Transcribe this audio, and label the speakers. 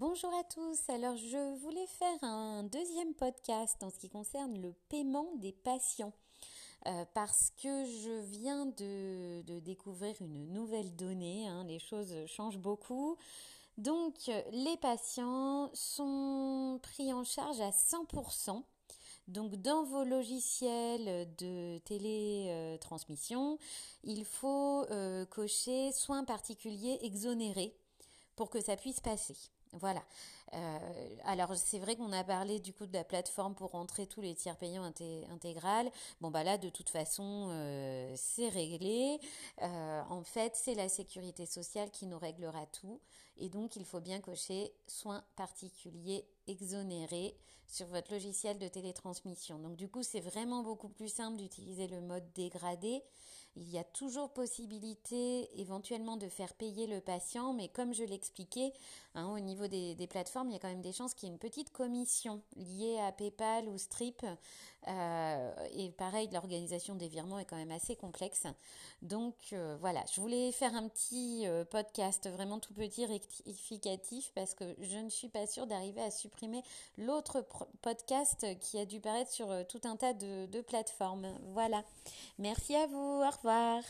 Speaker 1: Bonjour à tous, alors je voulais faire un deuxième podcast en ce qui concerne le paiement des patients. Euh, parce que je viens de, découvrir une nouvelle donnée, hein. les choses changent beaucoup. Donc les patients sont pris en charge à 100%. Donc dans vos logiciels de télétransmission, il faut euh, cocher soins particuliers exonérés pour que ça puisse passer. Voilà. Euh, alors c'est vrai qu'on a parlé du coup de la plateforme pour rentrer tous les tiers payants intégral. Bon bah là de toute façon euh, c'est réglé. Euh, en fait c'est la sécurité sociale qui nous réglera tout et donc il faut bien cocher soins particuliers exonérés sur votre logiciel de télétransmission. Donc du coup c'est vraiment beaucoup plus simple d'utiliser le mode dégradé il y a toujours possibilité éventuellement de faire payer le patient, mais comme je l'expliquais, hein, au niveau des, plateformes, il y a quand même des chances qu'il y ait une petite commission liée à PayPal ou Strip. Euh, et pareil, l'organisation des virements est quand même assez complexe. Donc euh, voilà, je voulais faire un petit euh, podcast vraiment tout petit rectificatif parce que je ne suis pas sûre d'arriver à supprimer l'autre podcast qui a dû paraître sur tout un tas de, plateformes. Voilà. Merci à vous. Revoir.